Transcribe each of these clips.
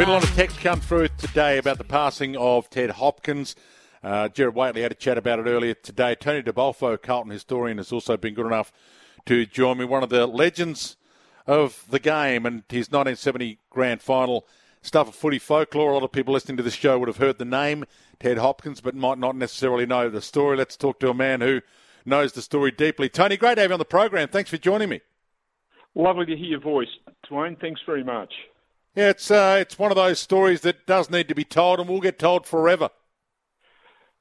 Been a lot of text come through today about the passing of Ted Hopkins. Uh, Jared Waitley had a chat about it earlier today. Tony De Bolfo, Carlton historian, has also been good enough to join me. One of the legends of the game and his 1970 grand final stuff of footy folklore. A lot of people listening to this show would have heard the name Ted Hopkins, but might not necessarily know the story. Let's talk to a man who knows the story deeply. Tony, great to have you on the program. Thanks for joining me. Lovely to hear your voice, Dwayne. Thanks very much. Yeah, it's uh, it's one of those stories that does need to be told, and will get told forever.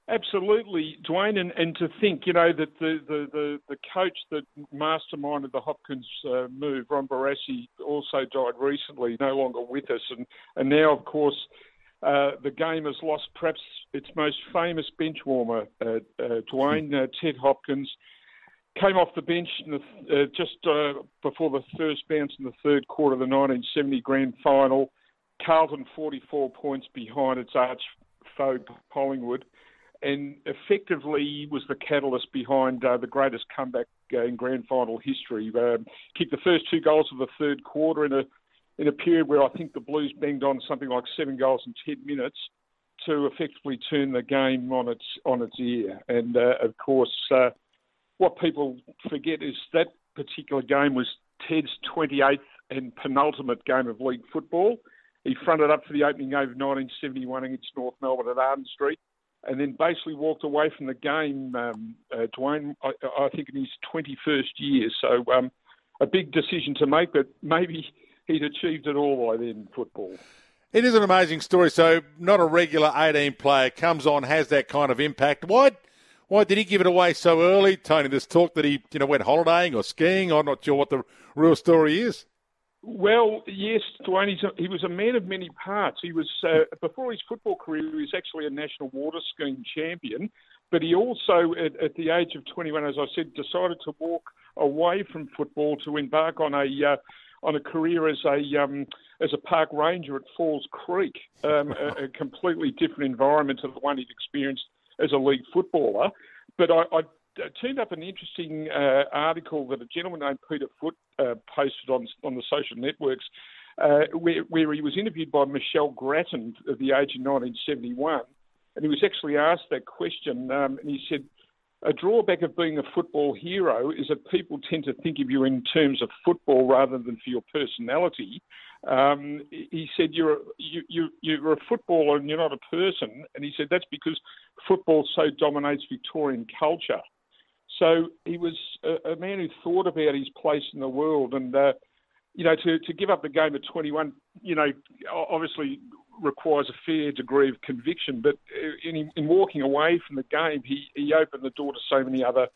Absolutely, Dwayne, and, and to think, you know, that the, the, the, the coach that masterminded the Hopkins uh, move, Ron Barassi, also died recently, no longer with us, and and now, of course, uh, the game has lost perhaps its most famous bench warmer, uh, uh Dwayne uh, Ted Hopkins came off the bench the, uh, just uh, before the first bounce in the third quarter of the 1970 grand final. Carlton 44 points behind its arch foe Collingwood, and effectively was the catalyst behind uh, the greatest comeback uh, in grand final history. Uh, kicked the first two goals of the third quarter in a in a period where I think the Blues banged on something like seven goals in ten minutes to effectively turn the game on its on its ear. And uh, of course what people forget is that particular game was Ted's 28th and penultimate game of league football. He fronted up for the opening game of 1971 against North Melbourne at Arden Street, and then basically walked away from the game. Um, uh, Dwayne, I, I, think in his 21st year, so um, a big decision to make, but maybe he'd achieved it all by then. Football. It is an amazing story. So, not a regular 18 player comes on, has that kind of impact. Why? Why did he give it away so early, Tony? There's talk that he, you know, went holidaying or skiing. I'm not sure what the real story is. Well, yes, Dwayne. A, he was a man of many parts. He was uh, before his football career. He was actually a national water skiing champion, but he also, at, at the age of 21, as I said, decided to walk away from football to embark on a uh, on a career as a um, as a park ranger at Falls Creek, um, a, a, completely different environment to the one he'd experienced as a league footballer. But I, I turned up an interesting uh, article that a gentleman named Peter Foot uh, posted on on the social networks, uh, where, where, he was interviewed by Michelle Grattan at the age of 1971, and he was actually asked that question, um, and he said. A drawback of being a football hero is that people tend to think of you in terms of football rather than for your personality. Um, he said, you're a, you, you, you're a footballer and you're not a person. And he said, that's because football so dominates Victorian culture. So he was a, a man who thought about his place in the world. And, uh, you know, to, to give up the game at 21, you know, obviously requires a fair degree of conviction. But uh, in, in walking away from the game, he, he opened the door to so many other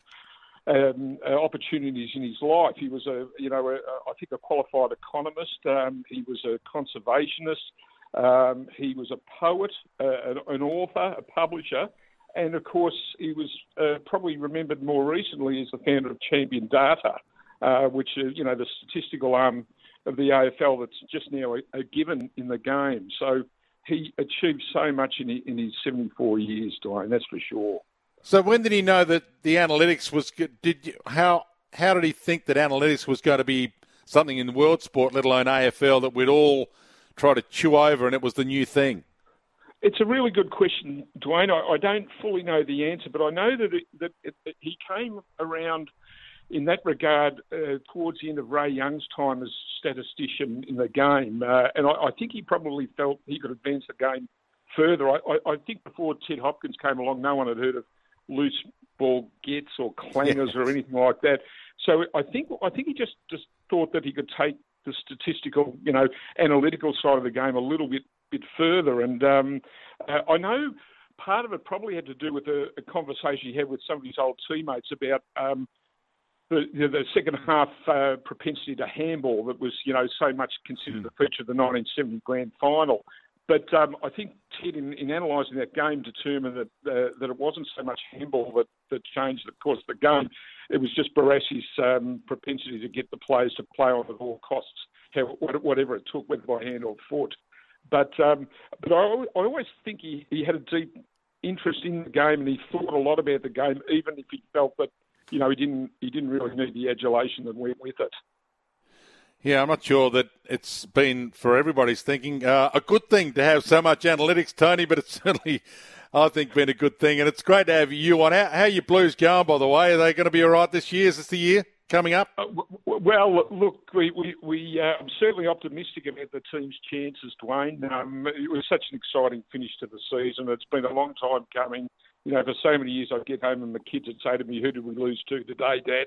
um, uh, opportunities in his life. He was a, you know, a, a, I think a qualified economist. Um, he was a conservationist. Um, he was a poet, uh, an, an, author, a publisher, and of course, he was uh, probably remembered more recently as the founder of Champion Data, uh, which is, you know, the statistical arm of the AFL that's just now a, a given in the game. So he achieved so much in, in his 74 years, Dwayne. That's for sure. So when did he know that the analytics was good? Did you, how how did he think that analytics was going to be something in the world sport, let alone AFL, that we'd all try to chew over, and it was the new thing? It's a really good question, Dwayne. I, I don't fully know the answer, but I know that it, that, it, that he came around in that regard uh, towards the end of Ray Young's time as statistician in the game, uh, and I, I, think he probably felt he could advance the game further. I, I, think before Ted Hopkins came along, no one had heard of loose ball gets or clangers yes. or anything like that. So I think I think he just just thought that he could take the statistical, you know, analytical side of the game a little bit bit further. And um, uh, I know part of it probably had to do with a, a, conversation he had with some of his old teammates about. Um, the, the second half uh, propensity to handball that was, you know, so much considered mm. the feature of the 1970 grand final. But um, I think Ted, in, in analysing that game, determined that uh, that it wasn't so much handball that, that changed the course of the game. It was just Barassi's um, propensity to get the players to play on at all costs, whatever it took, whether by hand or foot. But um, but I, I always think he, he had a deep interest in the game and he thought a lot about the game, even if he felt that you know he didn't he didn't really need the adulation that went with it. Yeah, I'm not sure that it's been for everybody's thinking uh, a good thing to have so much analytics, Tony, but it's certainly, I think, been a good thing. And it's great to have you on. How, how are your Blues going, by the way? Are they going to be all right this year? Is this the year coming up? Uh, well, look, we, we, we uh, I'm certainly optimistic about the team's chances, Dwayne. Um, it was such an exciting finish to the season. It's been a long time coming. You know, for so many years, I'd get home and the kids would say to me, "Who did we lose to today, Dad?"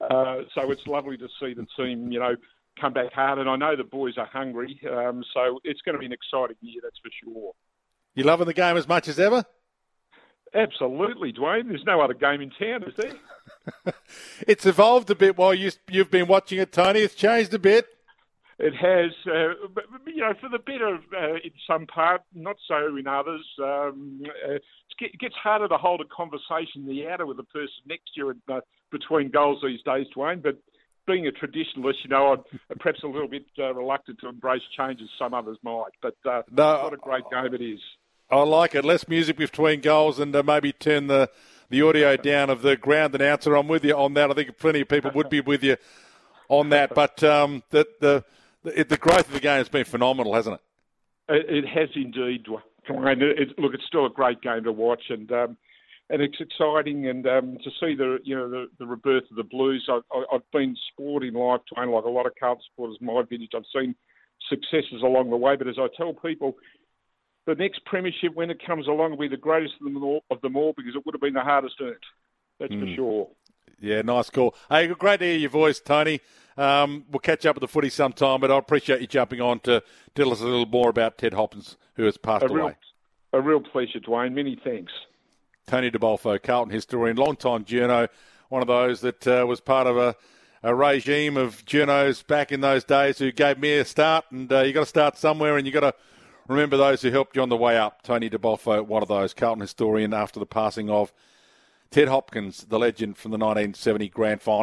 Uh, so it's lovely to see the team, you know, come back hard. And I know the boys are hungry, um, so it's going to be an exciting year, that's for sure. You loving the game as much as ever? Absolutely, Dwayne. There's no other game in town, is there? it's evolved a bit while you, you've been watching it, Tony. It's changed a bit. It has, uh, but, you know, for the better uh, in some part, not so in others. Um, uh, it gets harder to hold a conversation in the outer with the person next to you uh, between goals these days, Dwayne. But being a traditionalist, you know, I'm perhaps a little bit uh, reluctant to embrace changes some others might. But uh, no, what a great game it is. I like it. Less music between goals and uh, maybe turn the, the audio down of the ground announcer. I'm with you on that. I think plenty of people would be with you on that. But um, the, the, the, the growth of the game has been phenomenal, hasn't it? It, it has indeed, Dwayne. It, look, it's still a great game to watch. And um, and it's exciting and um, to see the you know the, the rebirth of the Blues. I, have been sport in life, like a lot of Carlton supporters, my vintage. I've seen successes along the way, but as I tell people, the next premiership when it comes along will be the greatest of them all, of them all because it would have been the hardest earned. That's mm. for hmm. sure. Yeah, nice call. Hey, great to hear your voice, Tony. Um, we'll catch up with the footy sometime, but I appreciate you jumping on to tell us a little more about Ted Hopkins, who has passed a real, away. A real pleasure, Dwayne. Many thanks. Tony De Bolfo, Carlton historian, long-time journo, one of those that uh, was part of a, a, regime of journos back in those days who gave me a start. And uh, you've got to start somewhere, and you've got to remember those who helped you on the way up. Tony De Bolfo, one of those, Carlton historian after the passing of Ted Hopkins, the legend from the 1970 grand final.